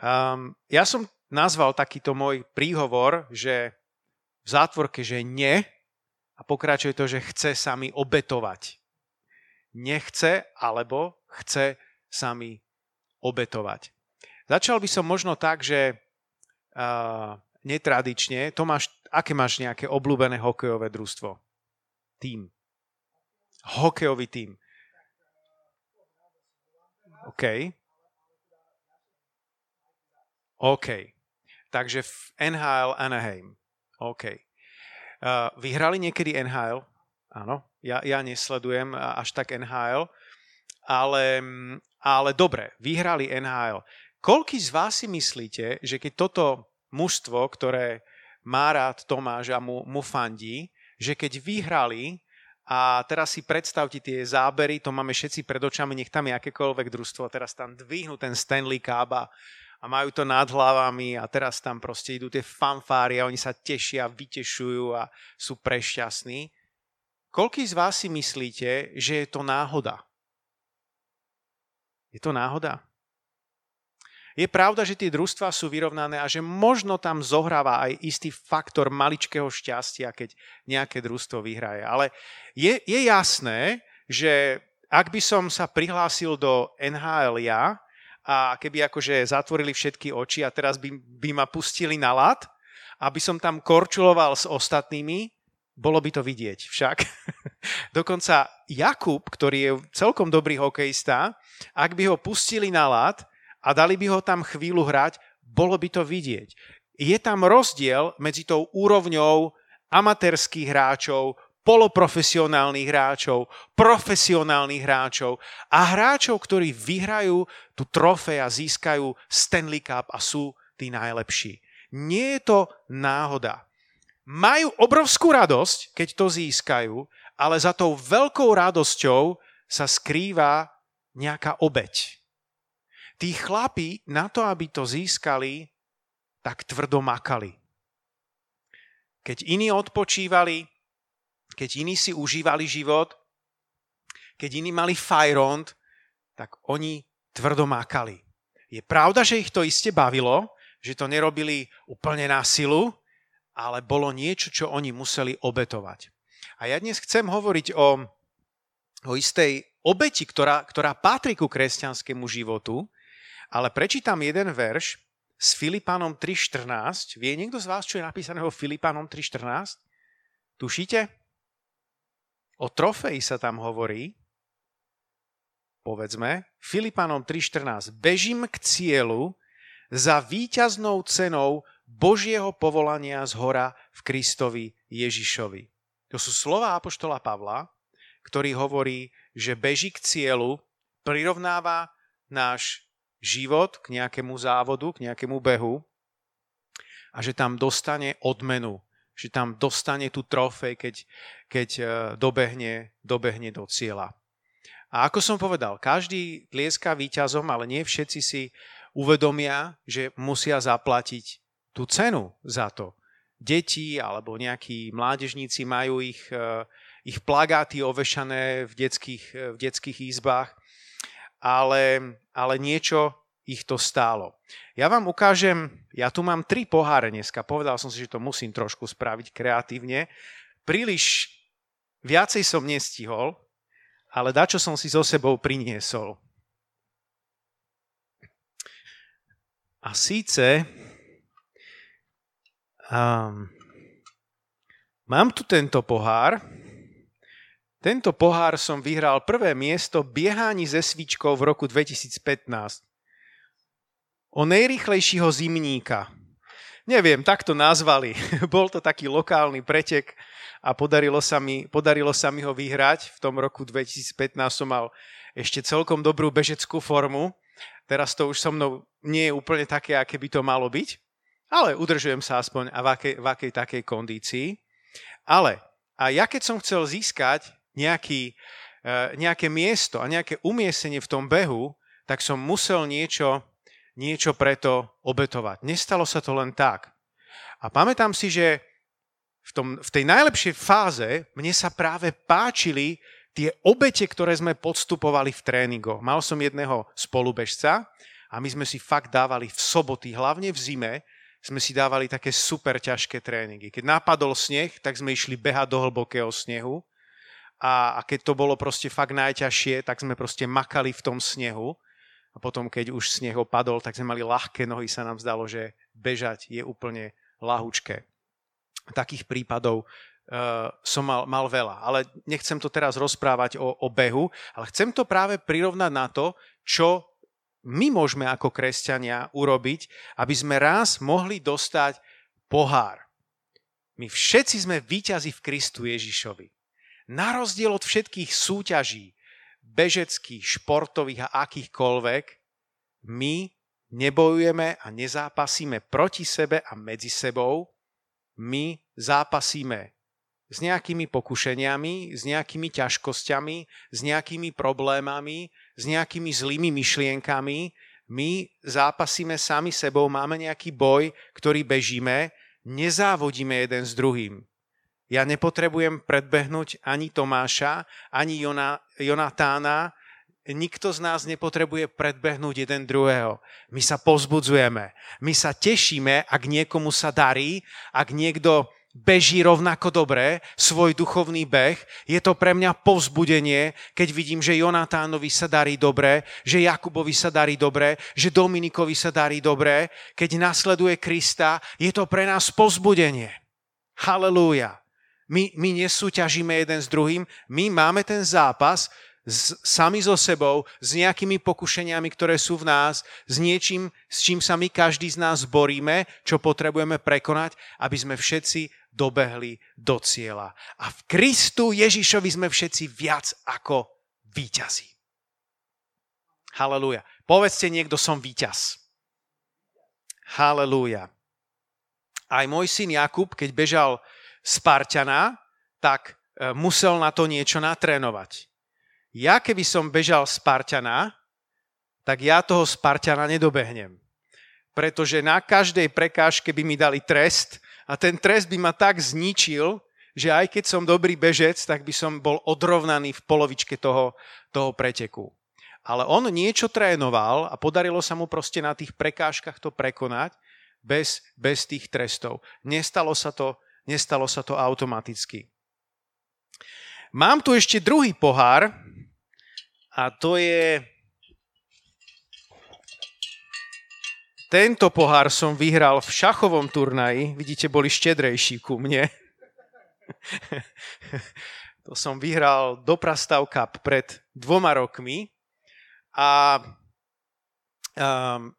Um, ja som nazval takýto môj príhovor, že v zátvorke, že nie a pokračuje to, že chce sa mi obetovať. Nechce alebo chce sa mi obetovať. Začal by som možno tak, že uh, netradične, Tomáš, aké máš nejaké obľúbené hokejové družstvo? Tým. Hokejový tým. OK. OK. Takže v NHL Anaheim. OK. Uh, vyhrali niekedy NHL? Áno, ja, ja nesledujem až tak NHL, ale, ale dobre, vyhrali NHL. Koľký z vás si myslíte, že keď toto mužstvo, ktoré má rád Tomáš a mu, mu fandí, že keď vyhrali a teraz si predstavte tie zábery, to máme všetci pred očami, nech tam je akékoľvek družstvo, teraz tam dvihnú ten Stanley Cup a a majú to nad hlavami a teraz tam proste idú tie fanfáry a oni sa tešia, vytešujú a sú prešťastní. Koľký z vás si myslíte, že je to náhoda? Je to náhoda? Je pravda, že tie družstvá sú vyrovnané a že možno tam zohráva aj istý faktor maličkého šťastia, keď nejaké družstvo vyhraje. Ale je, je jasné, že ak by som sa prihlásil do NHL ja, a keby akože zatvorili všetky oči a teraz by, by ma pustili na lat, aby som tam korčuloval s ostatnými, bolo by to vidieť však. Dokonca Jakub, ktorý je celkom dobrý hokejista, ak by ho pustili na lat a dali by ho tam chvíľu hrať, bolo by to vidieť. Je tam rozdiel medzi tou úrovňou amatérských hráčov, poloprofesionálnych hráčov, profesionálnych hráčov a hráčov, ktorí vyhrajú tú trofej a získajú Stanley Cup a sú tí najlepší. Nie je to náhoda. Majú obrovskú radosť, keď to získajú, ale za tou veľkou radosťou sa skrýva nejaká obeď. Tí chlapi na to, aby to získali, tak tvrdo makali. Keď iní odpočívali, keď iní si užívali život, keď iní mali fajrond, tak oni tvrdo mákali. Je pravda, že ich to iste bavilo, že to nerobili úplne na silu, ale bolo niečo, čo oni museli obetovať. A ja dnes chcem hovoriť o, o istej obeti, ktorá, ktorá patrí ku kresťanskému životu, ale prečítam jeden verš s Filipánom 3.14. Vie niekto z vás, čo je napísané o Filipánom 3.14? Tušíte? O trofeji sa tam hovorí, povedzme, Filipanom 3.14. Bežím k cieľu za víťaznou cenou Božieho povolania z hora v Kristovi Ježišovi. To sú slova Apoštola Pavla, ktorý hovorí, že beží k cieľu, prirovnáva náš život k nejakému závodu, k nejakému behu a že tam dostane odmenu že tam dostane tú trofej, keď, keď e, dobehne, dobehne do cieľa. A ako som povedal, každý tlieska výťazom, ale nie všetci si uvedomia, že musia zaplatiť tú cenu za to. Deti alebo nejakí mládežníci majú ich, e, ich plagáty ovešané v detských, e, v detských izbách, ale, ale niečo ich to stálo. Ja vám ukážem, ja tu mám tri poháre dneska, povedal som si, že to musím trošku spraviť kreatívne. Príliš viacej som nestihol, ale dačo som si so sebou priniesol. A síce um, mám tu tento pohár. Tento pohár som vyhral prvé miesto biehaní ze svíčkou v roku 2015 o nejrychlejšieho zimníka. Neviem, tak to nazvali. Bol to taký lokálny pretek a podarilo sa, mi, podarilo sa mi ho vyhrať. V tom roku 2015 som mal ešte celkom dobrú bežeckú formu. Teraz to už so mnou nie je úplne také, aké by to malo byť, ale udržujem sa aspoň v akej, v akej takej kondícii. Ale a ja keď som chcel získať nejaký, e, nejaké miesto a nejaké umiestnenie v tom behu, tak som musel niečo niečo preto obetovať. Nestalo sa to len tak. A pamätám si, že v, tom, v tej najlepšej fáze mne sa práve páčili tie obete, ktoré sme podstupovali v tréningoch. Mal som jedného spolubežca a my sme si fakt dávali v soboty, hlavne v zime, sme si dávali také super ťažké tréningy. Keď napadol sneh, tak sme išli behať do hlbokého snehu a, a keď to bolo proste fakt najťažšie, tak sme proste makali v tom snehu a potom, keď už sneh opadol, tak sme mali ľahké nohy, sa nám zdalo, že bežať je úplne lahučké. Takých prípadov uh, som mal, mal veľa. Ale nechcem to teraz rozprávať o, o behu, ale chcem to práve prirovnať na to, čo my môžeme ako kresťania urobiť, aby sme raz mohli dostať pohár. My všetci sme výťazi v Kristu Ježišovi. Na rozdiel od všetkých súťaží, bežeckých, športových a akýchkoľvek, my nebojujeme a nezápasíme proti sebe a medzi sebou, my zápasíme s nejakými pokušeniami, s nejakými ťažkosťami, s nejakými problémami, s nejakými zlými myšlienkami. My zápasíme sami sebou, máme nejaký boj, ktorý bežíme, nezávodíme jeden s druhým. Ja nepotrebujem predbehnúť ani Tomáša, ani Jona, Jonatána, nikto z nás nepotrebuje predbehnúť jeden druhého. My sa pozbudzujeme, my sa tešíme, ak niekomu sa darí, ak niekto beží rovnako dobre svoj duchovný beh. Je to pre mňa povzbudenie, keď vidím, že Jonatánovi sa darí dobre, že Jakubovi sa darí dobre, že Dominikovi sa darí dobre. Keď nasleduje Krista, je to pre nás povzbudenie. Halelúja. My, my nesúťažíme jeden s druhým, my máme ten zápas, s, sami so sebou, s nejakými pokušeniami, ktoré sú v nás, s niečím, s čím sa my každý z nás boríme, čo potrebujeme prekonať, aby sme všetci dobehli do cieľa. A v Kristu Ježišovi sme všetci viac ako víťazi. Halelúja. Povedzte niekto, som víťaz. Halelúja. Aj môj syn Jakub, keď bežal Spartana, tak e, musel na to niečo natrénovať. Ja keby som bežal Spartana, tak ja toho Spartana nedobehnem. Pretože na každej prekážke by mi dali trest a ten trest by ma tak zničil, že aj keď som dobrý bežec, tak by som bol odrovnaný v polovičke toho, toho preteku. Ale on niečo trénoval a podarilo sa mu proste na tých prekážkach to prekonať bez, bez tých trestov. Nestalo sa to, nestalo sa to automaticky. Mám tu ešte druhý pohár a to je Tento pohár som vyhral v šachovom turnaji. Vidíte, boli štedrejší ku mne. to som vyhral do Prastav Cup pred dvoma rokmi. A um,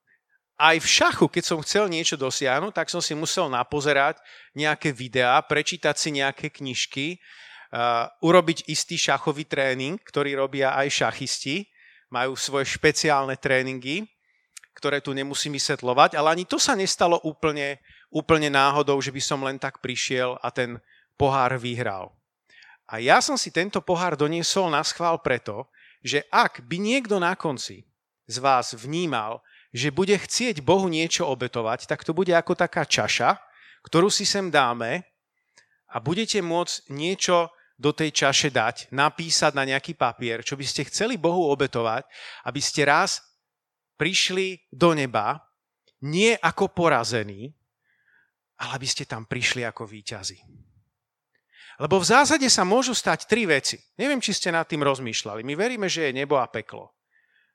aj v šachu, keď som chcel niečo dosiahnuť, tak som si musel napozerať nejaké videá, prečítať si nejaké knižky, uh, urobiť istý šachový tréning, ktorý robia aj šachisti. Majú svoje špeciálne tréningy ktoré tu nemusím vysvetľovať, ale ani to sa nestalo úplne, úplne náhodou, že by som len tak prišiel a ten pohár vyhral. A ja som si tento pohár doniesol na schvál preto, že ak by niekto na konci z vás vnímal, že bude chcieť Bohu niečo obetovať, tak to bude ako taká čaša, ktorú si sem dáme a budete môcť niečo do tej čaše dať, napísať na nejaký papier, čo by ste chceli Bohu obetovať, aby ste raz prišli do neba nie ako porazení, ale aby ste tam prišli ako víťazi. Lebo v zásade sa môžu stať tri veci. Neviem, či ste nad tým rozmýšľali. My veríme, že je nebo a peklo.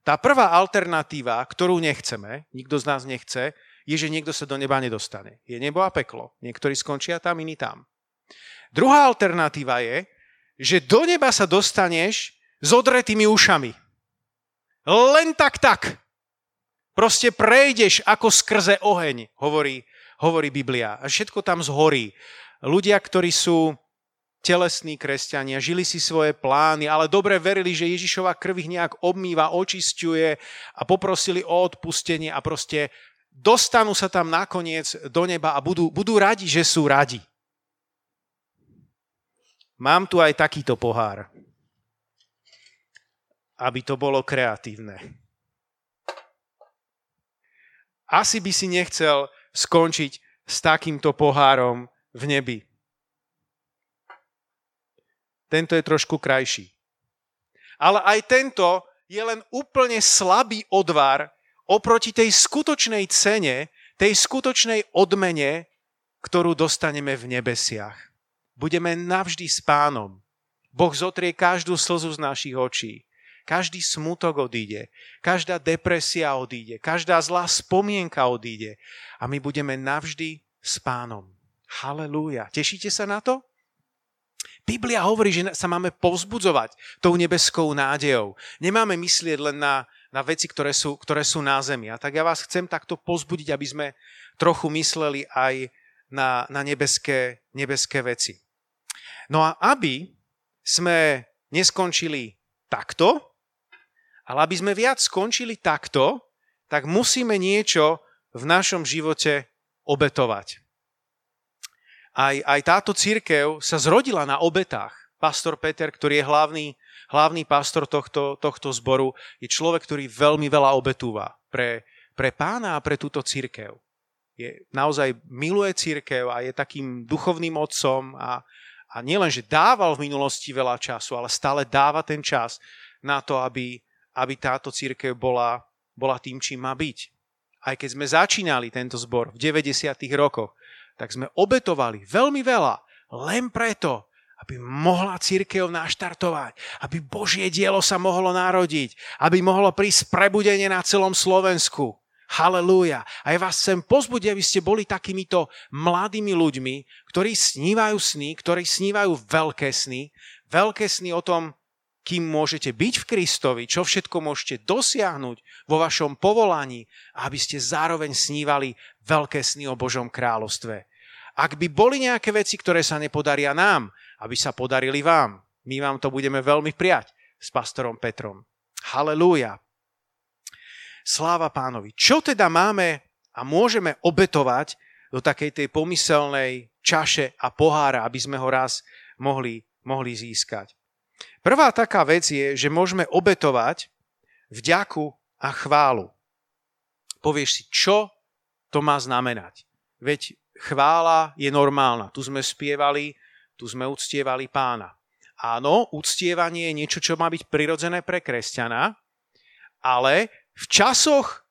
Tá prvá alternatíva, ktorú nechceme, nikto z nás nechce, je, že niekto sa do neba nedostane. Je nebo a peklo. Niektorí skončia tam, iní tam. Druhá alternatíva je, že do neba sa dostaneš s odretými ušami. Len tak tak. Proste prejdeš ako skrze oheň, hovorí, hovorí Biblia. A všetko tam zhorí. Ľudia, ktorí sú telesní kresťania, žili si svoje plány, ale dobre verili, že Ježišova krv ich nejak obmýva, očisťuje a poprosili o odpustenie a proste dostanú sa tam nakoniec do neba a budú, budú radi, že sú radi. Mám tu aj takýto pohár, aby to bolo kreatívne asi by si nechcel skončiť s takýmto pohárom v nebi. Tento je trošku krajší. Ale aj tento je len úplne slabý odvar oproti tej skutočnej cene, tej skutočnej odmene, ktorú dostaneme v nebesiach. Budeme navždy s pánom. Boh zotrie každú slzu z našich očí. Každý smutok odíde, každá depresia odíde, každá zlá spomienka odíde a my budeme navždy s pánom. Halelúja. Tešíte sa na to? Biblia hovorí, že sa máme povzbudzovať tou nebeskou nádejou. Nemáme myslieť len na, na veci, ktoré sú, ktoré sú na zemi. A tak ja vás chcem takto pozbudiť, aby sme trochu mysleli aj na, na nebeské, nebeské veci. No a aby sme neskončili takto, ale aby sme viac skončili takto, tak musíme niečo v našom živote obetovať. Aj, aj táto církev sa zrodila na obetách. Pastor Peter, ktorý je hlavný, hlavný pastor tohto, tohto zboru, je človek, ktorý veľmi veľa obetúva pre, pre pána a pre túto církev. Je, naozaj miluje církev a je takým duchovným otcom a, a nielen, že dával v minulosti veľa času, ale stále dáva ten čas na to, aby, aby táto církev bola, bola tým, čím má byť. Aj keď sme začínali tento zbor v 90. rokoch, tak sme obetovali veľmi veľa len preto, aby mohla církev naštartovať, aby Božie dielo sa mohlo narodiť, aby mohlo prísť prebudenie na celom Slovensku. Halelúja. A ja vás chcem pozbudiť, aby ste boli takýmito mladými ľuďmi, ktorí snívajú sny, ktorí snívajú veľké sny, veľké sny o tom, kým môžete byť v Kristovi, čo všetko môžete dosiahnuť vo vašom povolaní, aby ste zároveň snívali veľké sny o Božom kráľovstve. Ak by boli nejaké veci, ktoré sa nepodaria nám, aby sa podarili vám, my vám to budeme veľmi prijať s pastorom Petrom. Halelúja. Sláva pánovi. Čo teda máme a môžeme obetovať do takej tej pomyselnej čaše a pohára, aby sme ho raz mohli, mohli získať? Prvá taká vec je, že môžeme obetovať vďaku a chválu. Povieš si, čo to má znamenať? Veď chvála je normálna. Tu sme spievali, tu sme uctievali pána. Áno, uctievanie je niečo, čo má byť prirodzené pre kresťana, ale v časoch,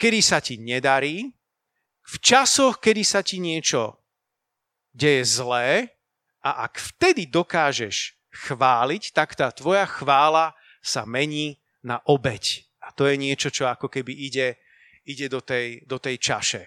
kedy sa ti nedarí, v časoch, kedy sa ti niečo deje zlé a ak vtedy dokážeš chváliť, tak tá tvoja chvála sa mení na obeď. A to je niečo, čo ako keby ide, ide do, tej, do tej čaše.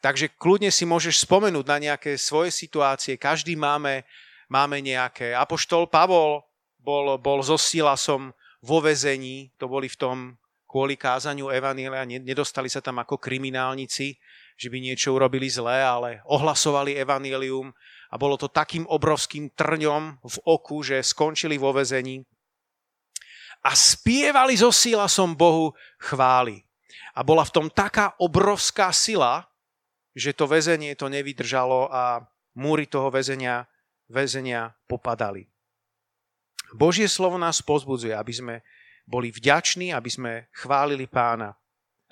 Takže kľudne si môžeš spomenúť na nejaké svoje situácie. Každý máme, máme nejaké. Apoštol Pavol bol, bol so Silasom vo vezení, to boli v tom kvôli kázaniu Evanília, nedostali sa tam ako kriminálnici, že by niečo urobili zlé, ale ohlasovali Evanílium a bolo to takým obrovským trňom v oku, že skončili vo vezení a spievali so Silasom Bohu chváli. A bola v tom taká obrovská sila, že to väzenie to nevydržalo a múry toho väzenia, väzenia popadali. Božie slovo nás pozbudzuje, aby sme boli vďační, aby sme chválili pána.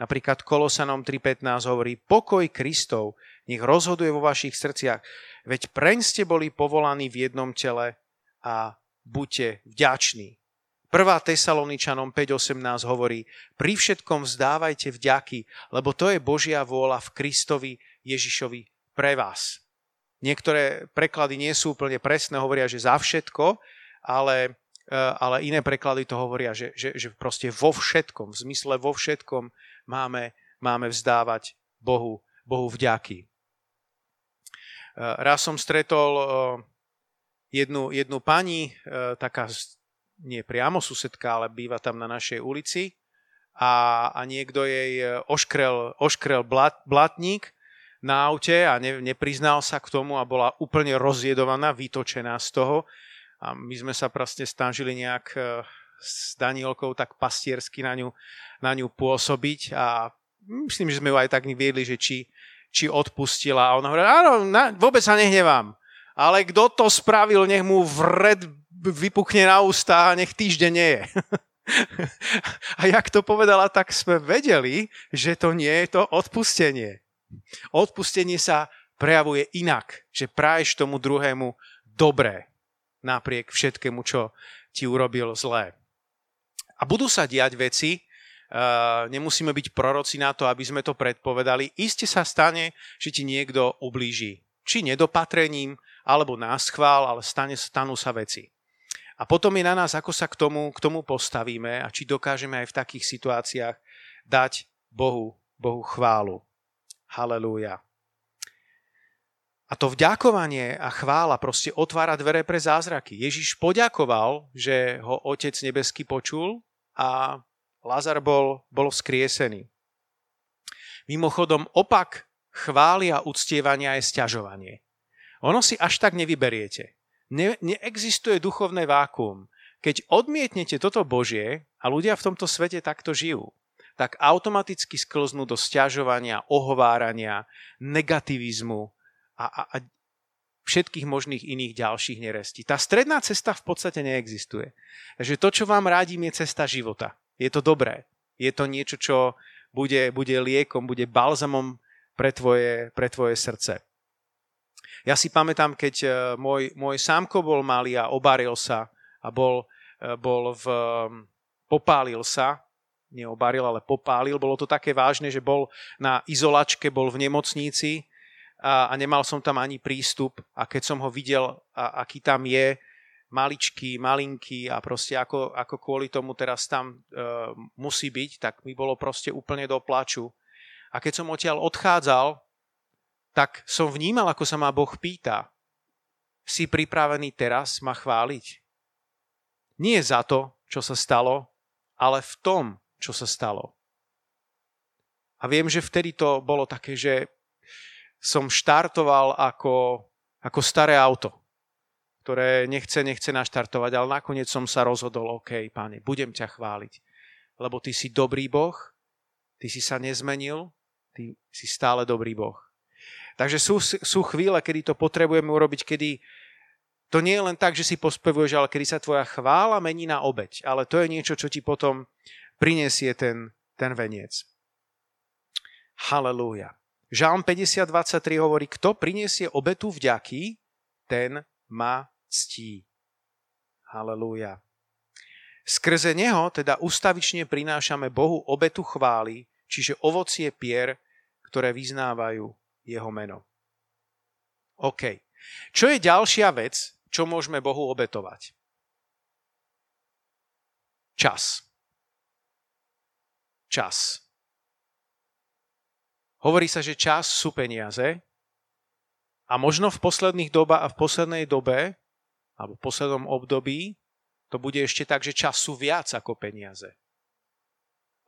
Napríklad Kolosanom 3.15 hovorí, pokoj Kristov nech rozhoduje vo vašich srdciach, veď preň ste boli povolaní v jednom tele a buďte vďační. 1. Tesaloničanom 5.18 hovorí, pri všetkom vzdávajte vďaky, lebo to je Božia vôľa v Kristovi Ježišovi pre vás. Niektoré preklady nie sú úplne presné, hovoria, že za všetko, ale, e, ale iné preklady to hovoria, že, že, že proste vo všetkom, v zmysle vo všetkom máme, máme vzdávať Bohu, Bohu vďaky. Eh, raz som stretol eh, jednu, jednu pani, eh, taká nie priamo susedka, ale býva tam na našej ulici a, a niekto jej oškrel, oškrel blat, blatník na aute a ne, nepriznal sa k tomu a bola úplne rozjedovaná, vytočená z toho. A my sme sa proste snažili nejak s Danielkou tak pastiersky na ňu, na ňu pôsobiť a myslím, že sme ju aj tak viedli, že či, či odpustila. A ona hovorí, áno, na, vôbec sa nehnevám. Ale kto to spravil, nech mu vred vypukne na ústa a nech týždeň nie je. a jak to povedala, tak sme vedeli, že to nie je to odpustenie. Odpustenie sa prejavuje inak, že praješ tomu druhému dobré, napriek všetkému, čo ti urobil zlé. A budú sa diať veci, nemusíme byť proroci na to, aby sme to predpovedali. Iste sa stane, že ti niekto ublíži. Či nedopatrením, alebo nás chvál, ale stane, stanú sa veci. A potom je na nás, ako sa k tomu, k tomu postavíme a či dokážeme aj v takých situáciách dať Bohu, Bohu chválu. Halelúja. A to vďakovanie a chvála proste otvára dvere pre zázraky. Ježiš poďakoval, že ho Otec nebeský počul a Lazar bol, bol vzkriesený. Mimochodom, opak chvály a uctievania je sťažovanie. Ono si až tak nevyberiete. Ne, neexistuje duchovné vákuum. Keď odmietnete toto Božie a ľudia v tomto svete takto žijú, tak automaticky sklznú do sťažovania, ohovárania, negativizmu, a, a, a všetkých možných iných ďalších nerestí. Tá stredná cesta v podstate neexistuje. Takže to, čo vám rádim, je cesta života. Je to dobré. Je to niečo, čo bude, bude liekom, bude balzamom pre tvoje, pre tvoje srdce. Ja si pamätám, keď e, môj, môj sámko bol malý a obaril sa a bol, e, bol v, popálil sa, neobaril, ale popálil. Bolo to také vážne, že bol na izolačke, bol v nemocnici a, a nemal som tam ani prístup a keď som ho videl, a, aký tam je, maličký, malinký a proste ako, ako kvôli tomu teraz tam e, musí byť, tak mi bolo proste úplne do plaču. A keď som odtiaľ odchádzal, tak som vnímal, ako sa ma Boh pýta, si pripravený teraz ma chváliť? Nie za to, čo sa stalo, ale v tom, čo sa stalo. A viem, že vtedy to bolo také, že som štartoval ako, ako staré auto, ktoré nechce, nechce naštartovať, ale nakoniec som sa rozhodol, OK, páne, budem ťa chváliť, lebo ty si dobrý Boh, ty si sa nezmenil, ty si stále dobrý Boh. Takže sú, sú chvíle, kedy to potrebujeme urobiť, kedy to nie je len tak, že si pospevuješ, ale kedy sa tvoja chvála mení na obeď. Ale to je niečo, čo ti potom prinesie ten, ten veniec. Halelúja. Žálm 50.23 hovorí, kto priniesie obetu vďaky, ten ma ctí. Halelúja. Skrze neho teda ustavične prinášame Bohu obetu chvály, čiže ovocie pier, ktoré vyznávajú jeho meno. OK. Čo je ďalšia vec, čo môžeme Bohu obetovať? Čas. Čas. Hovorí sa, že čas sú peniaze a možno v posledných doba a v poslednej dobe alebo v poslednom období to bude ešte tak, že čas sú viac ako peniaze.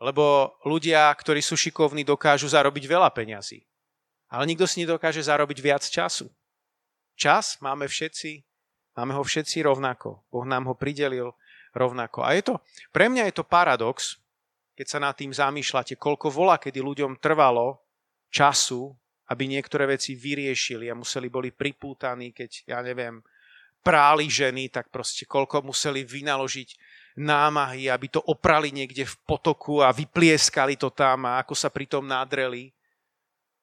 Lebo ľudia, ktorí sú šikovní, dokážu zarobiť veľa peňazí. Ale nikto si nedokáže zarobiť viac času. Čas máme všetci, máme ho všetci rovnako. Boh nám ho pridelil rovnako. A je to, pre mňa je to paradox, keď sa nad tým zamýšľate, koľko vola, kedy ľuďom trvalo, času, aby niektoré veci vyriešili a museli boli pripútaní, keď, ja neviem, práli ženy, tak proste koľko museli vynaložiť námahy, aby to oprali niekde v potoku a vyplieskali to tam a ako sa pritom nádreli.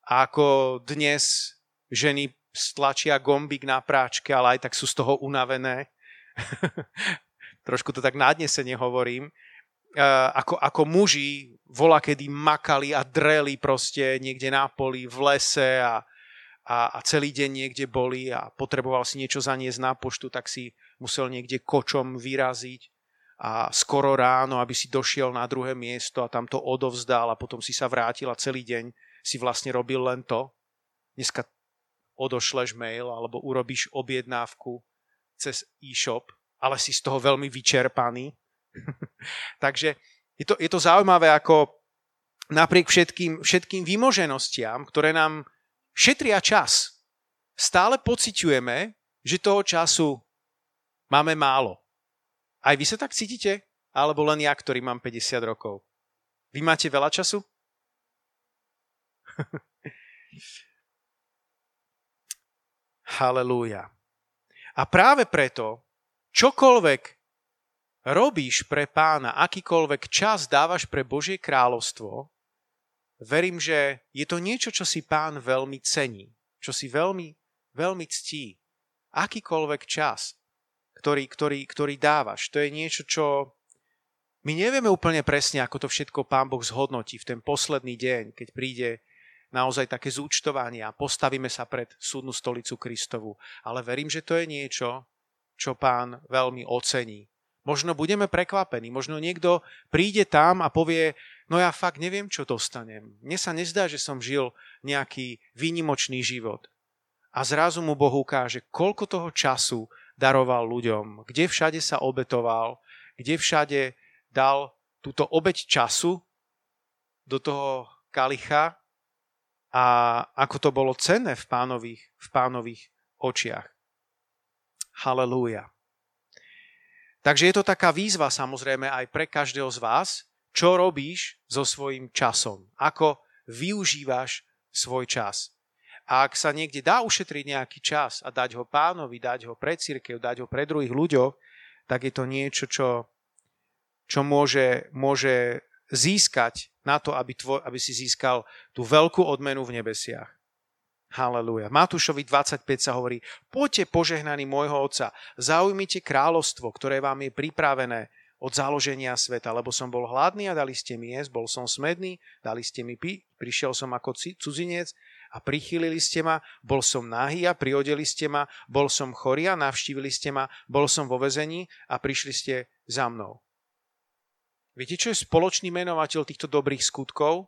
A ako dnes ženy stlačia gombík na práčke, ale aj tak sú z toho unavené. Trošku to tak nádnesene hovorím. Ako, ako muži vola kedy makali a dreli proste niekde na poli, v lese a, a, a celý deň niekde boli a potreboval si niečo zaniesť na poštu, tak si musel niekde kočom vyraziť a skoro ráno, aby si došiel na druhé miesto a tam to odovzdal a potom si sa vrátil a celý deň si vlastne robil len to. Dneska odošleš mail alebo urobíš objednávku cez e-shop, ale si z toho veľmi vyčerpaný Takže je to, je to zaujímavé, ako napriek všetkým, všetkým vymoženostiam, ktoré nám šetria čas, stále pociťujeme, že toho času máme málo. Aj vy sa tak cítite? Alebo len ja, ktorý mám 50 rokov? Vy máte veľa času? Halelúja. A práve preto, čokoľvek robíš pre pána, akýkoľvek čas dávaš pre Božie kráľovstvo, verím, že je to niečo, čo si pán veľmi cení, čo si veľmi, veľmi ctí. Akýkoľvek čas, ktorý, ktorý, ktorý dávaš, to je niečo, čo, My nevieme úplne presne, ako to všetko Pán Boh zhodnotí v ten posledný deň, keď príde naozaj také zúčtovanie a postavíme sa pred súdnu stolicu Kristovu. Ale verím, že to je niečo, čo Pán veľmi ocení. Možno budeme prekvapení, možno niekto príde tam a povie, no ja fakt neviem, čo dostanem. Mne sa nezdá, že som žil nejaký výnimočný život. A zrazu mu Boh ukáže, koľko toho času daroval ľuďom, kde všade sa obetoval, kde všade dal túto obeď času do toho kalicha a ako to bolo cenné v pánových, v pánových očiach. Halelúja. Takže je to taká výzva samozrejme aj pre každého z vás, čo robíš so svojím časom, ako využívaš svoj čas. A ak sa niekde dá ušetriť nejaký čas a dať ho pánovi, dať ho pre církev, dať ho pre druhých ľuďoch, tak je to niečo, čo čo môže, môže získať na to, aby, tvoj, aby si získal tú veľkú odmenu v nebesiach. Haleluja. Matúšovi 25 sa hovorí, poďte požehnaní môjho Otca, zaujmite kráľovstvo, ktoré vám je pripravené od založenia sveta, lebo som bol hladný a dali ste mi jesť, bol som smedný, dali ste mi piť, prišiel som ako cudzinec a prichylili ste ma, bol som nahý a priodeli ste ma, bol som chorý a navštívili ste ma, bol som vo vezení a prišli ste za mnou. Viete, čo je spoločný menovateľ týchto dobrých skutkov?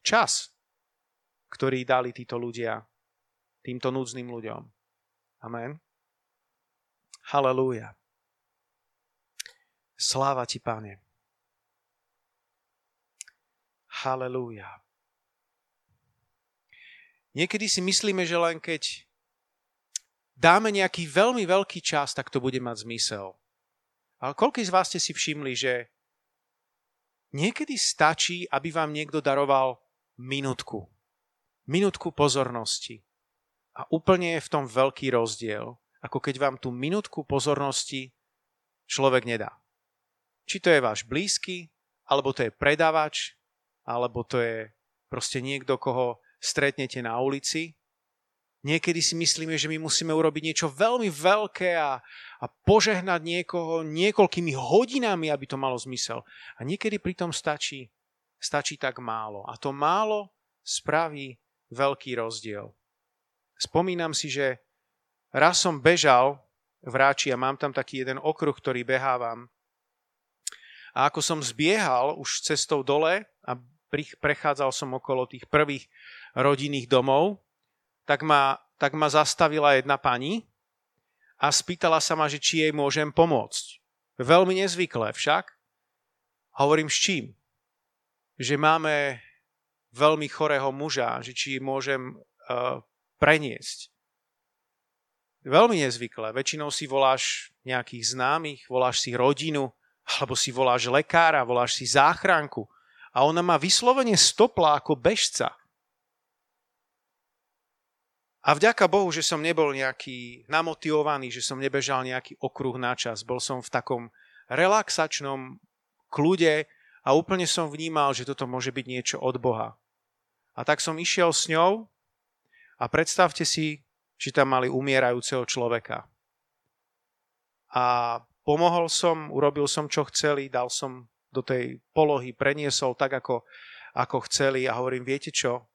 Čas, ktorý dali títo ľudia týmto núdznym ľuďom. Amen. Halelúja. Sláva ti, Pane. Halelúja. Niekedy si myslíme, že len keď dáme nejaký veľmi veľký čas, tak to bude mať zmysel. Ale koľko z vás ste si všimli, že niekedy stačí, aby vám niekto daroval minútku. Minútku pozornosti. A úplne je v tom veľký rozdiel, ako keď vám tú minútku pozornosti človek nedá. Či to je váš blízky, alebo to je predávač, alebo to je proste niekto, koho stretnete na ulici Niekedy si myslíme, že my musíme urobiť niečo veľmi veľké a, a požehnať niekoho niekoľkými hodinami, aby to malo zmysel. A niekedy pritom stačí, stačí tak málo. A to málo spraví veľký rozdiel. Spomínam si, že raz som bežal v Ráči a mám tam taký jeden okruh, ktorý behávam. A ako som zbiehal už cestou dole a prechádzal som okolo tých prvých rodinných domov, tak ma, tak ma zastavila jedna pani a spýtala sa ma, že či jej môžem pomôcť. Veľmi nezvyklé však. Hovorím s čím? Že máme veľmi chorého muža, že či môžem uh, preniesť. Veľmi nezvyklé. Väčšinou si voláš nejakých známych, voláš si rodinu, alebo si voláš lekára, voláš si záchranku. A ona má vyslovene stopla ako bežca. A vďaka Bohu, že som nebol nejaký namotivovaný, že som nebežal nejaký okruh na čas. Bol som v takom relaxačnom kľude a úplne som vnímal, že toto môže byť niečo od Boha. A tak som išiel s ňou a predstavte si, či tam mali umierajúceho človeka. A pomohol som, urobil som, čo chceli, dal som do tej polohy, preniesol tak, ako, ako chceli a hovorím, viete čo,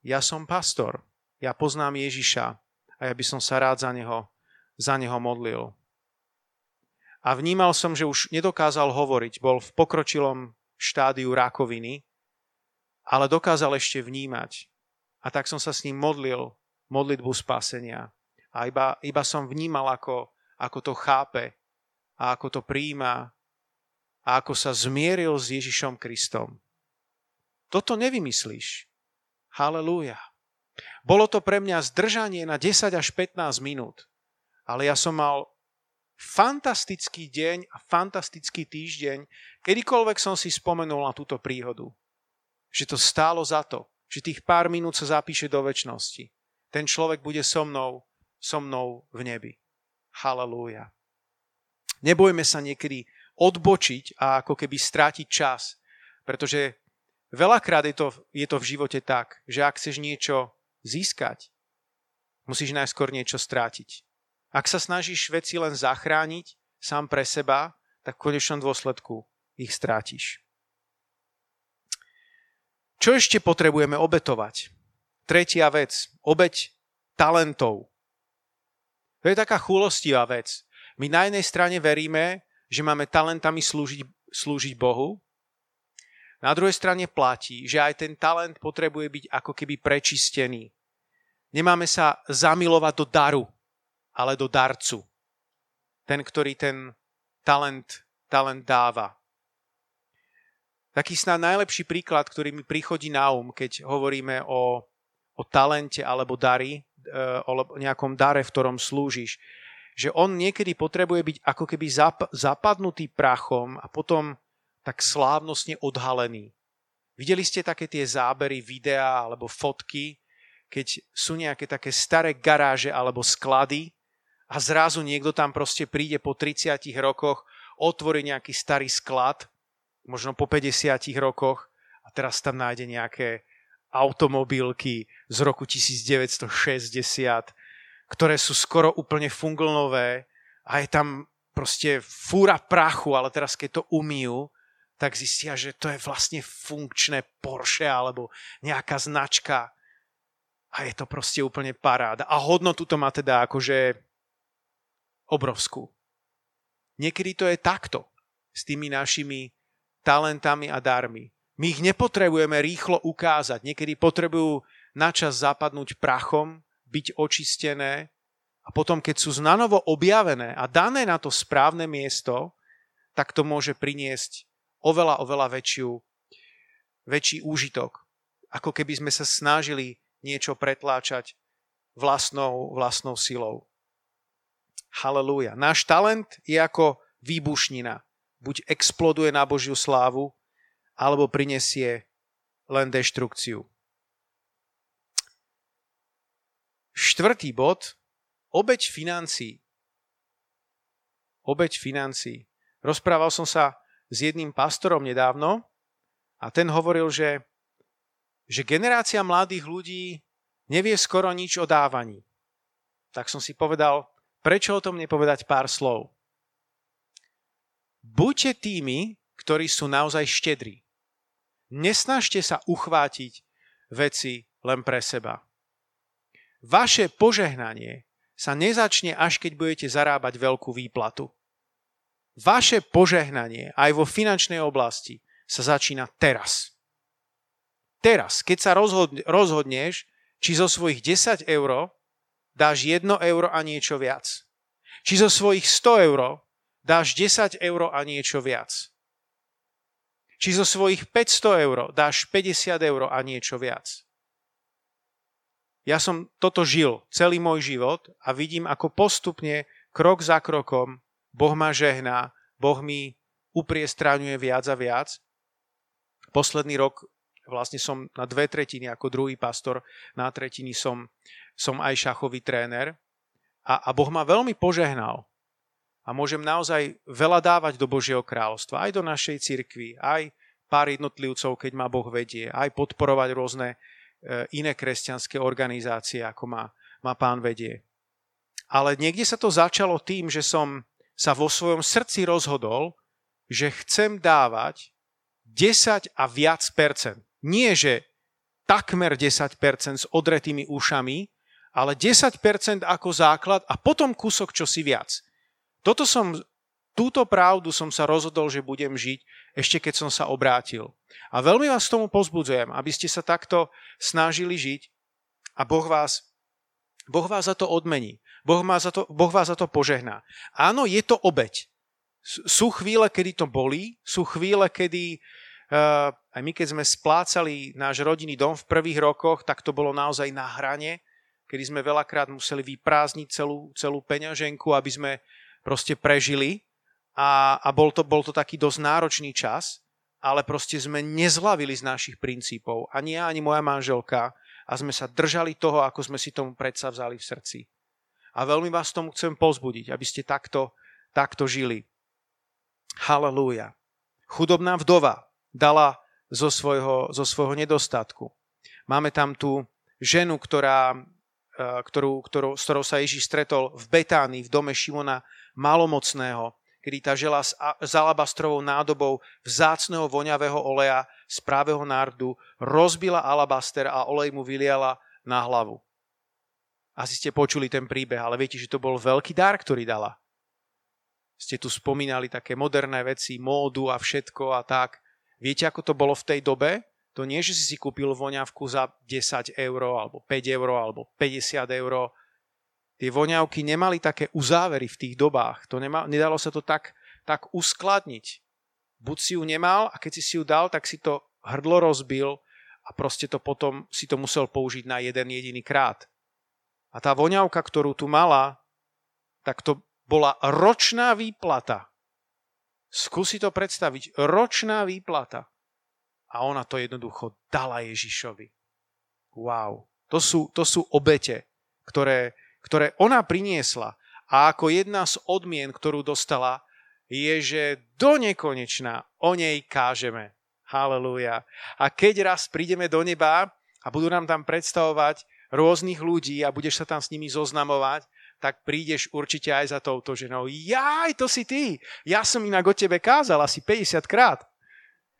ja som pastor, ja poznám Ježiša a ja by som sa rád za neho, za neho modlil. A vnímal som, že už nedokázal hovoriť, bol v pokročilom štádiu rakoviny, ale dokázal ešte vnímať. A tak som sa s ním modlil modlitbu spásenia. A iba, iba som vnímal, ako, ako to chápe a ako to príjma a ako sa zmieril s Ježišom Kristom. Toto nevymyslíš. Halelúja. Bolo to pre mňa zdržanie na 10 až 15 minút. Ale ja som mal fantastický deň a fantastický týždeň, kedykoľvek som si spomenul na túto príhodu. Že to stálo za to, že tých pár minút sa zapíše do väčšnosti. Ten človek bude so mnou, so mnou v nebi. Halelúja. Nebojme sa niekedy odbočiť a ako keby strátiť čas, pretože veľakrát je to, je to v živote tak, že ak chceš niečo získať, musíš najskôr niečo strátiť. Ak sa snažíš veci len zachrániť sám pre seba, tak v konečnom dôsledku ich strátiš. Čo ešte potrebujeme obetovať? Tretia vec. Obeť talentov. To je taká chulostivá vec. My na jednej strane veríme, že máme talentami slúžiť, slúžiť Bohu, na druhej strane platí, že aj ten talent potrebuje byť ako keby prečistený. Nemáme sa zamilovať do daru, ale do darcu. Ten, ktorý ten talent, talent dáva. Taký snad najlepší príklad, ktorý mi prichodí na um, keď hovoríme o, o talente alebo dary, e, o nejakom dare, v ktorom slúžiš, že on niekedy potrebuje byť ako keby zap, zapadnutý prachom a potom tak slávnostne odhalený. Videli ste také tie zábery, videá alebo fotky, keď sú nejaké také staré garáže alebo sklady a zrazu niekto tam proste príde po 30 rokoch, otvorí nejaký starý sklad, možno po 50 rokoch a teraz tam nájde nejaké automobilky z roku 1960, ktoré sú skoro úplne funglnové a je tam proste fúra prachu, ale teraz keď to umýjú, tak zistia, že to je vlastne funkčné Porsche alebo nejaká značka. A je to proste úplne paráda. A hodnotu to má teda akože obrovskú. Niekedy to je takto s tými našimi talentami a darmi. My ich nepotrebujeme rýchlo ukázať. Niekedy potrebujú načas zapadnúť prachom, byť očistené a potom, keď sú znanovo objavené a dané na to správne miesto, tak to môže priniesť oveľa, oveľa väčšiu, väčší úžitok. Ako keby sme sa snažili niečo pretláčať vlastnou, vlastnou silou. Halelúja. Náš talent je ako výbušnina. Buď exploduje na Božiu slávu, alebo prinesie len deštrukciu. Štvrtý bod. Obeď financí. Obeď financí. Rozprával som sa s jedným pastorom nedávno a ten hovoril, že, že generácia mladých ľudí nevie skoro nič o dávaní. Tak som si povedal, prečo o tom nepovedať pár slov. Buďte tými, ktorí sú naozaj štedrí. Nesnažte sa uchvátiť veci len pre seba. Vaše požehnanie sa nezačne, až keď budete zarábať veľkú výplatu. Vaše požehnanie aj vo finančnej oblasti sa začína teraz. Teraz, keď sa rozhodneš, či zo svojich 10 eur dáš 1 euro a niečo viac. Či zo svojich 100 eur dáš 10 eur a niečo viac. Či zo svojich 500 eur dáš 50 eur a niečo viac. Ja som toto žil celý môj život a vidím, ako postupne, krok za krokom, Boh ma žehná, Boh mi upriestráňuje viac a viac. Posledný rok vlastne som na dve tretiny ako druhý pastor, na tretiny som, som aj šachový tréner a, a Boh ma veľmi požehnal. A môžem naozaj veľa dávať do Božieho kráľovstva, aj do našej cirkvi, aj pár jednotlivcov, keď ma Boh vedie, aj podporovať rôzne iné kresťanské organizácie, ako ma, ma pán vedie. Ale niekde sa to začalo tým, že som sa vo svojom srdci rozhodol, že chcem dávať 10 a viac percent. Nie, že takmer 10 percent s odretými ušami, ale 10 percent ako základ a potom kúsok čosi viac. Toto som, túto pravdu som sa rozhodol, že budem žiť, ešte keď som sa obrátil. A veľmi vás tomu pozbudzujem, aby ste sa takto snažili žiť a Boh vás, boh vás za to odmení. Boh, má za to, boh vás za to požehná. Áno, je to obeď. Sú chvíle, kedy to bolí, sú chvíle, kedy uh, aj my, keď sme splácali náš rodinný dom v prvých rokoch, tak to bolo naozaj na hrane, kedy sme veľakrát museli vyprázdniť celú, celú peňaženku, aby sme proste prežili a, a bol, to, bol to taký dosť náročný čas, ale proste sme nezlavili z našich princípov, ani ja, ani moja manželka a sme sa držali toho, ako sme si tomu predsa vzali v srdci. A veľmi vás tomu chcem pozbudiť, aby ste takto, takto žili. Halelúja. Chudobná vdova dala zo svojho, zo svojho nedostatku. Máme tam tú ženu, ktorá, e, ktorú, ktorú, s ktorou sa Ježíš stretol v Betánii, v dome Šimona Malomocného, kedy tá žela s, alabastrovou nádobou vzácného voňavého oleja z právého nardu rozbila alabaster a olej mu vyliala na hlavu. Asi ste počuli ten príbeh, ale viete, že to bol veľký dar, ktorý dala. Ste tu spomínali také moderné veci, módu a všetko a tak. Viete, ako to bolo v tej dobe? To nie, že si si kúpil voňavku za 10 eur, alebo 5 eur, alebo 50 eur. Tie voňavky nemali také uzávery v tých dobách. To nema, nedalo sa to tak, tak uskladniť. Buď si ju nemal a keď si si ju dal, tak si to hrdlo rozbil a proste to potom si to musel použiť na jeden jediný krát. A tá voňavka, ktorú tu mala, tak to bola ročná výplata. Skúsi to predstaviť. Ročná výplata. A ona to jednoducho dala Ježišovi. Wow. To sú, to sú obete, ktoré, ktoré ona priniesla. A ako jedna z odmien, ktorú dostala, je, že do nekonečna o nej kážeme. Halelúja. A keď raz prídeme do neba a budú nám tam predstavovať rôznych ľudí a budeš sa tam s nimi zoznamovať, tak prídeš určite aj za touto ženou. Jaj, to si ty. Ja som inak o tebe kázal asi 50 krát.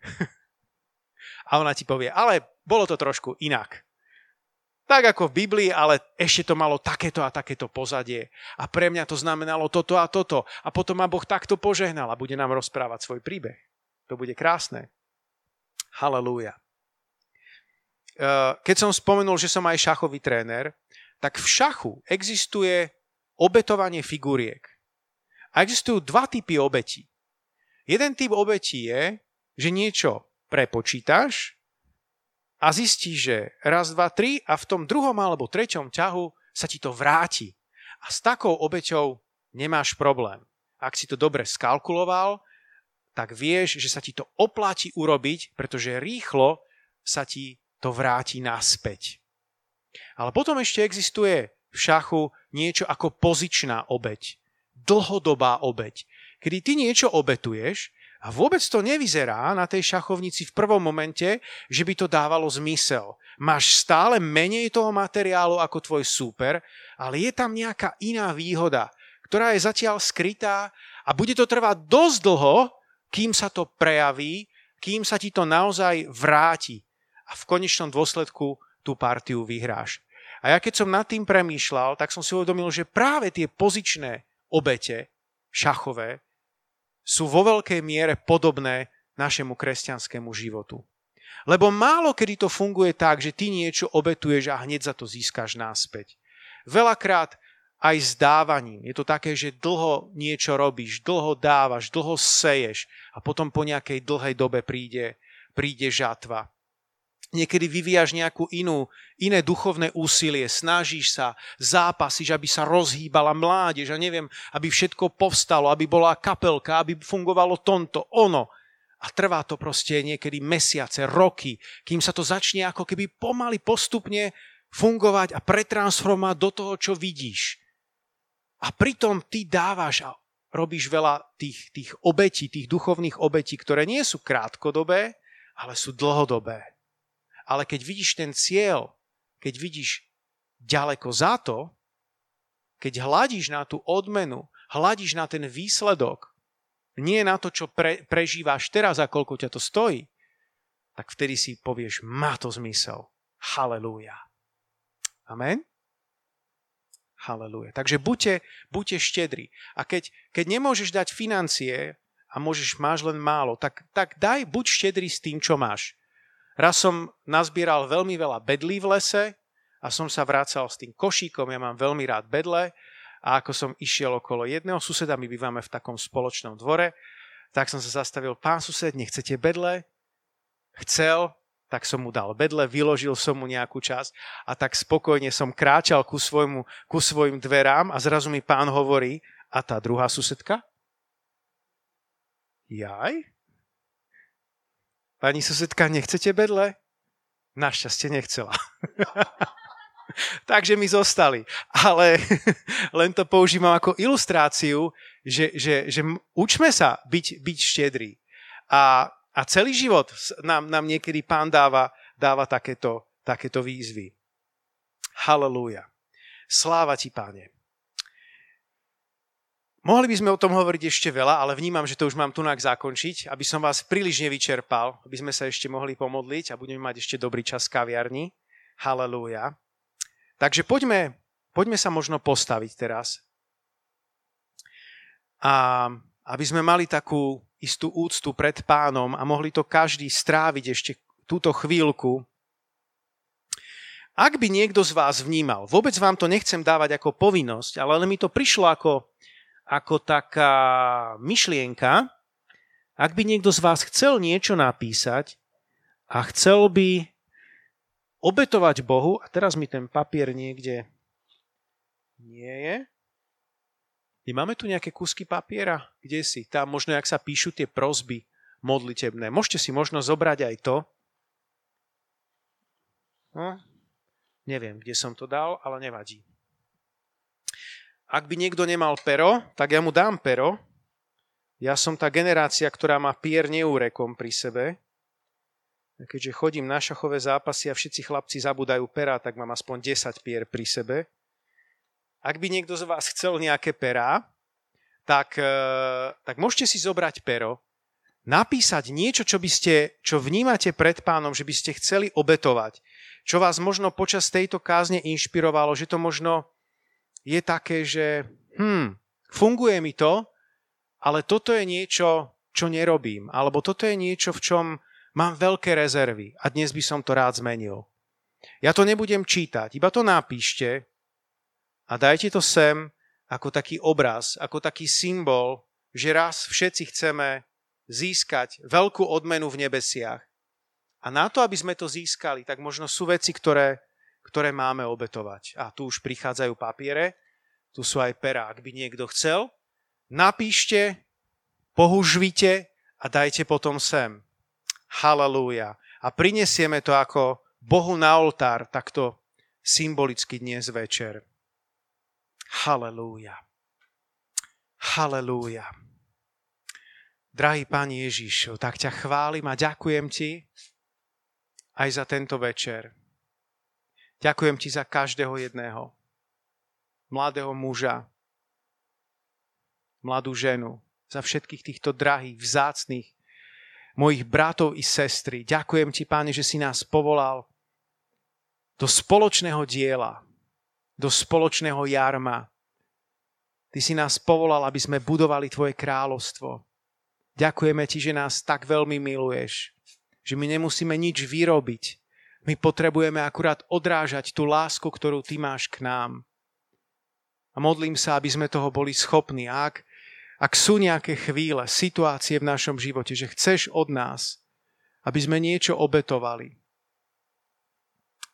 a ona ti povie, ale bolo to trošku inak. Tak ako v Biblii, ale ešte to malo takéto a takéto pozadie. A pre mňa to znamenalo toto a toto. A potom ma Boh takto požehnal a bude nám rozprávať svoj príbeh. To bude krásne. Halelúja. Eh, keď som spomenul, že som aj šachový tréner, tak v šachu existuje obetovanie figuriek. A existujú dva typy obetí. Jeden typ obetí je, že niečo prepočítaš a zistíš, že raz, dva, tri a v tom druhom alebo treťom ťahu sa ti to vráti. A s takou obeťou nemáš problém. Ak si to dobre skalkuloval, tak vieš, že sa ti to oplatí urobiť, pretože rýchlo sa ti to vráti naspäť. Ale potom ešte existuje v šachu niečo ako pozičná obeď. Dlhodobá obeď. Kedy ty niečo obetuješ a vôbec to nevyzerá na tej šachovnici v prvom momente, že by to dávalo zmysel. Máš stále menej toho materiálu ako tvoj súper, ale je tam nejaká iná výhoda, ktorá je zatiaľ skrytá a bude to trvať dosť dlho, kým sa to prejaví, kým sa ti to naozaj vráti a v konečnom dôsledku tú partiu vyhráš. A ja keď som nad tým premýšľal, tak som si uvedomil, že práve tie pozičné obete šachové sú vo veľkej miere podobné našemu kresťanskému životu. Lebo málo kedy to funguje tak, že ty niečo obetuješ a hneď za to získaš náspäť. Veľakrát aj s dávaním. Je to také, že dlho niečo robíš, dlho dávaš, dlho seješ a potom po nejakej dlhej dobe príde, príde žatva niekedy vyvíjaš nejakú inú, iné duchovné úsilie, snažíš sa, zápasíš, aby sa rozhýbala mládež a neviem, aby všetko povstalo, aby bola kapelka, aby fungovalo tonto, ono. A trvá to proste niekedy mesiace, roky, kým sa to začne ako keby pomaly postupne fungovať a pretransformovať do toho, čo vidíš. A pritom ty dávaš a robíš veľa tých, tých obetí, tých duchovných obetí, ktoré nie sú krátkodobé, ale sú dlhodobé. Ale keď vidíš ten cieľ, keď vidíš ďaleko za to, keď hladíš na tú odmenu, hladíš na ten výsledok, nie na to, čo pre, prežíváš teraz a koľko ťa to stojí, tak vtedy si povieš, má to zmysel. Halelúja. Amen? Halelúja. Takže buďte, buďte štedri. A keď, keď nemôžeš dať financie a môžeš, máš len málo, tak, tak daj, buď štedrý s tým, čo máš. Raz som nazbieral veľmi veľa bedlí v lese a som sa vracal s tým košíkom, ja mám veľmi rád bedle a ako som išiel okolo jedného suseda, my bývame v takom spoločnom dvore, tak som sa zastavil, pán sused, nechcete bedle? Chcel, tak som mu dal bedle, vyložil som mu nejakú časť a tak spokojne som kráčal ku, svojmu, ku svojim dverám a zrazu mi pán hovorí, a tá druhá susedka? Jaj? Pani susedka, nechcete bedle? Našťastie nechcela. Takže mi zostali. Ale len to používam ako ilustráciu, že, že, že učme sa byť, byť štedrý. A, a celý život nám, nám niekedy pán dáva, dáva takéto, takéto výzvy. Halelúja. Sláva ti, páne. Mohli by sme o tom hovoriť ešte veľa, ale vnímam, že to už mám tu zakončiť, aby som vás príliš nevyčerpal, aby sme sa ešte mohli pomodliť a budeme mať ešte dobrý čas v kaviarni. Halelúja. Takže poďme, poďme sa možno postaviť teraz. A aby sme mali takú istú úctu pred pánom a mohli to každý stráviť ešte túto chvíľku. Ak by niekto z vás vnímal, vôbec vám to nechcem dávať ako povinnosť, ale mi to prišlo ako ako taká myšlienka, ak by niekto z vás chcel niečo napísať a chcel by obetovať Bohu, a teraz mi ten papier niekde nie je. Máme tu nejaké kusky papiera? Kde si? Tam možno, ak sa píšu tie prozby modlitebné. Môžete si možno zobrať aj to. No, neviem, kde som to dal, ale nevadí. Ak by niekto nemal pero, tak ja mu dám pero. Ja som tá generácia, ktorá má pier neúrekom pri sebe. A keďže chodím na šachové zápasy a všetci chlapci zabudajú pera, tak mám aspoň 10 pier pri sebe. Ak by niekto z vás chcel nejaké perá, tak, e, tak môžete si zobrať pero, napísať niečo, čo, by ste, čo vnímate pred pánom, že by ste chceli obetovať, čo vás možno počas tejto kázne inšpirovalo, že to možno je také, že hm, funguje mi to, ale toto je niečo, čo nerobím, alebo toto je niečo, v čom mám veľké rezervy a dnes by som to rád zmenil. Ja to nebudem čítať, iba to napíšte a dajte to sem ako taký obraz, ako taký symbol, že raz všetci chceme získať veľkú odmenu v nebesiach. A na to, aby sme to získali, tak možno sú veci, ktoré ktoré máme obetovať. A tu už prichádzajú papiere, tu sú aj perá. Ak by niekto chcel, napíšte, pohužvite a dajte potom sem. Halelúja. A prinesieme to ako Bohu na oltár, takto symbolicky dnes večer. Halelúja. Halelúja. Drahý Pán Ježišu, tak ťa chválim a ďakujem Ti aj za tento večer. Ďakujem ti za každého jedného. Mladého muža, mladú ženu, za všetkých týchto drahých, vzácných mojich bratov i sestry. Ďakujem ti, páne, že si nás povolal do spoločného diela, do spoločného jarma. Ty si nás povolal, aby sme budovali Tvoje kráľovstvo. Ďakujeme Ti, že nás tak veľmi miluješ, že my nemusíme nič vyrobiť, my potrebujeme akurát odrážať tú lásku, ktorú ty máš k nám. A modlím sa, aby sme toho boli schopní. Ak, ak sú nejaké chvíle, situácie v našom živote, že chceš od nás, aby sme niečo obetovali,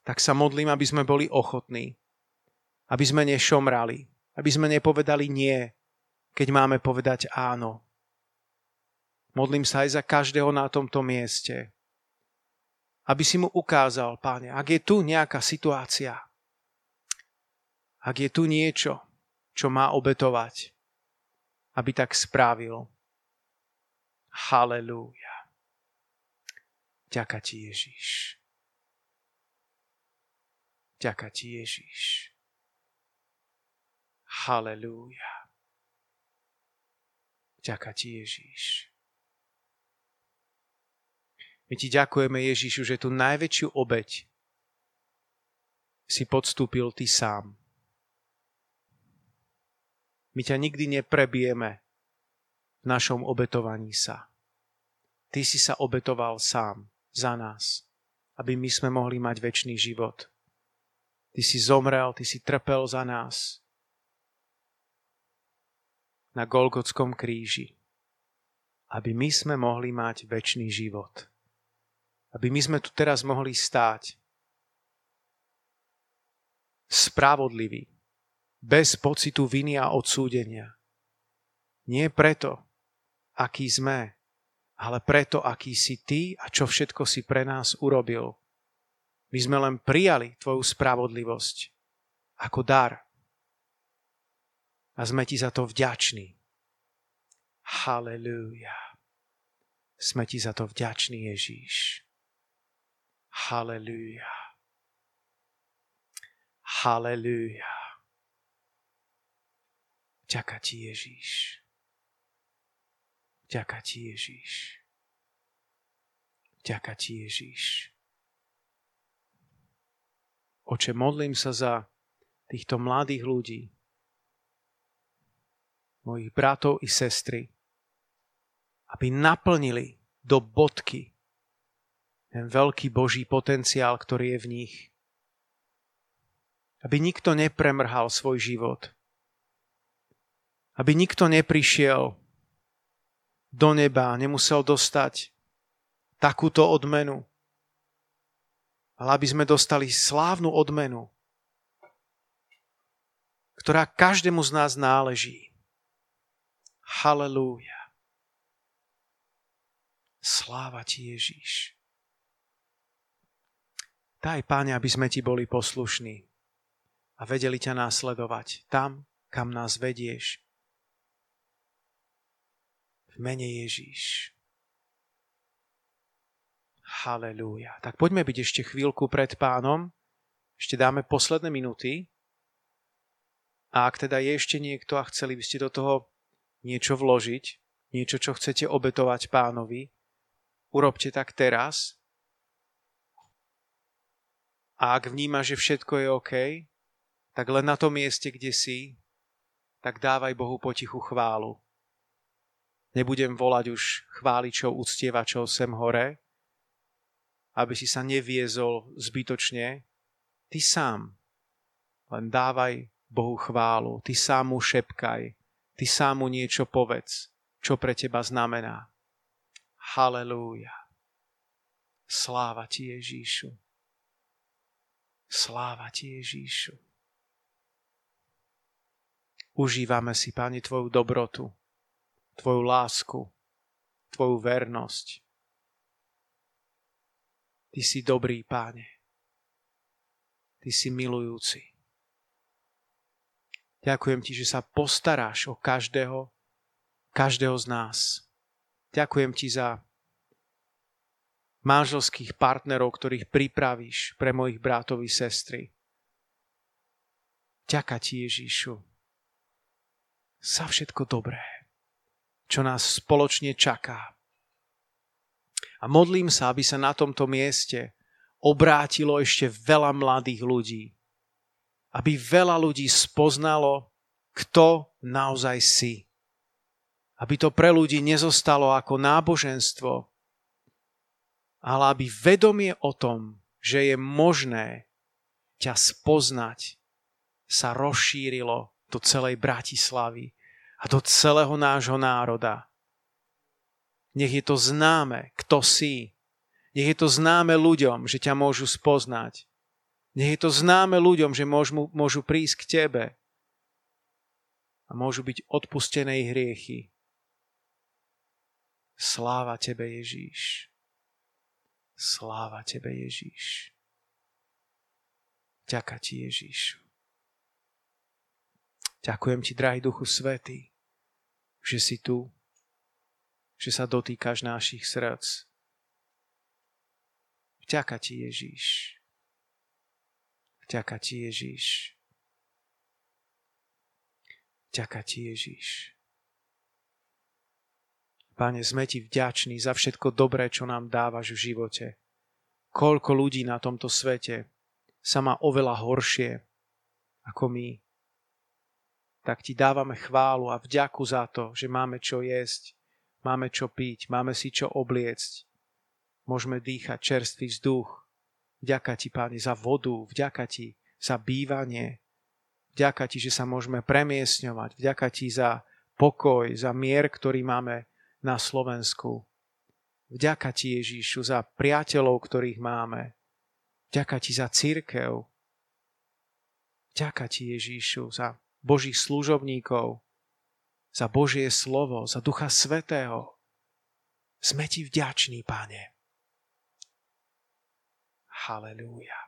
tak sa modlím, aby sme boli ochotní. Aby sme nešomrali. Aby sme nepovedali nie, keď máme povedať áno. Modlím sa aj za každého na tomto mieste, aby si mu ukázal, páne, ak je tu nejaká situácia, ak je tu niečo, čo má obetovať, aby tak spravil. Halelúja. Ďaká ti Ježiš. Ďaká ti Ježiš. Halelúja. Ďaká ti Ježiš. My ti ďakujeme, Ježišu, že tú najväčšiu obeď si podstúpil ty sám. My ťa nikdy neprebijeme v našom obetovaní sa. Ty si sa obetoval sám za nás, aby my sme mohli mať väčší život. Ty si zomrel, ty si trpel za nás na Golgotskom kríži, aby my sme mohli mať väčší život aby my sme tu teraz mohli stáť spravodliví, bez pocitu viny a odsúdenia. Nie preto, aký sme, ale preto, aký si ty a čo všetko si pre nás urobil. My sme len prijali tvoju spravodlivosť ako dar. A sme ti za to vďační. Halelúja. Sme ti za to vďační, Ježíš. Halleluja. Halleluja. Ďaká ti Ježíš. Ďaká ti Ježíš. Ďaká ti Ježíš. Oče, modlím sa za týchto mladých ľudí, mojich bratov i sestry, aby naplnili do bodky ten veľký Boží potenciál, ktorý je v nich. Aby nikto nepremrhal svoj život. Aby nikto neprišiel do neba, nemusel dostať takúto odmenu, ale aby sme dostali slávnu odmenu, ktorá každému z nás náleží. Halelúja. Sláva ti Ježíš. Daj, Páne, aby sme ti boli poslušní a vedeli ťa následovať tam, kam nás vedieš. V mene Ježíš. Halelúja. Tak poďme byť ešte chvíľku pred pánom. Ešte dáme posledné minuty. A ak teda je ešte niekto a chceli by ste do toho niečo vložiť, niečo, čo chcete obetovať pánovi, urobte tak teraz. A ak vníma, že všetko je OK, tak len na tom mieste, kde si, tak dávaj Bohu potichu chválu. Nebudem volať už chváličov, uctievačov sem hore, aby si sa neviezol zbytočne. Ty sám len dávaj Bohu chválu, ty sám mu šepkaj, ty sám mu niečo povedz, čo pre teba znamená. Halelúja. Sláva ti Ježíšu. Sláva ti Ježíšu. Užívame si, Pani, Tvoju dobrotu, Tvoju lásku, Tvoju vernosť, Ty si dobrý, páne. Ty si milujúci. Ďakujem ti, že sa postaráš o každého, každého z nás. Ďakujem ti za manželských partnerov, ktorých pripravíš pre mojich brátovi sestry. Ďaká ti, Ježíšu, za všetko dobré, čo nás spoločne čaká. A modlím sa, aby sa na tomto mieste obrátilo ešte veľa mladých ľudí. Aby veľa ľudí spoznalo, kto naozaj si. Aby to pre ľudí nezostalo ako náboženstvo, ale aby vedomie o tom, že je možné ťa spoznať, sa rozšírilo do celej Bratislavy a do celého nášho národa. Nech je to známe, kto si. Nech je to známe ľuďom, že ťa môžu spoznať. Nech je to známe ľuďom, že môžu, môžu prísť k tebe a môžu byť odpustené hriechy. Sláva tebe, Ježíš. Sláva tebe, Ježíš. Ďaká ti, Ježíš. Ďakujem ti, drahý Duchu Svetý, že si tu že sa dotýkaš našich srdc. Vďaka ti, Ježíš. Vďaka ti, Ježíš. Vďaka ti, Ježíš. Pane, sme ti vďační za všetko dobré, čo nám dávaš v živote. Koľko ľudí na tomto svete sa má oveľa horšie ako my. Tak ti dávame chválu a vďaku za to, že máme čo jesť, Máme čo piť, máme si čo obliecť. Môžeme dýchať čerstvý vzduch. Vďaka ti, Páni, za vodu, vďaka ti za bývanie, vďaka ti, že sa môžeme premiesňovať, vďaka ti za pokoj, za mier, ktorý máme na Slovensku. Vďaka ti, Ježíšu, za priateľov, ktorých máme. Vďaka ti za církev. Vďaka ti, Ježíšu, za Božích služobníkov, za Božie slovo, za Ducha Svetého. Sme ti vďační, Pane. Halelúja.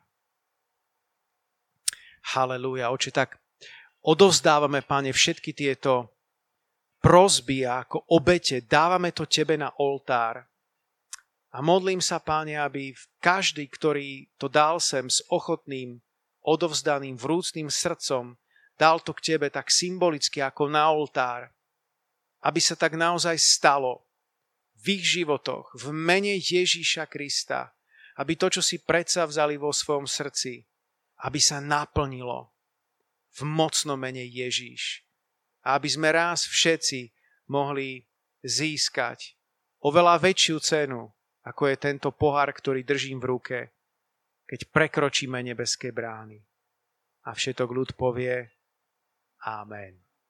Halelúja. Oče, tak odovzdávame, Pane, všetky tieto prosby ako obete, dávame to Tebe na oltár. A modlím sa, Páne, aby každý, ktorý to dal sem s ochotným, odovzdaným, vrúcným srdcom, dal to k tebe tak symbolicky ako na oltár, aby sa tak naozaj stalo v ich životoch, v mene Ježíša Krista, aby to, čo si predsa vzali vo svojom srdci, aby sa naplnilo v mocnom mene Ježíš. A aby sme raz všetci mohli získať oveľa väčšiu cenu, ako je tento pohár, ktorý držím v ruke, keď prekročíme nebeské brány. A všetok ľud povie Amen.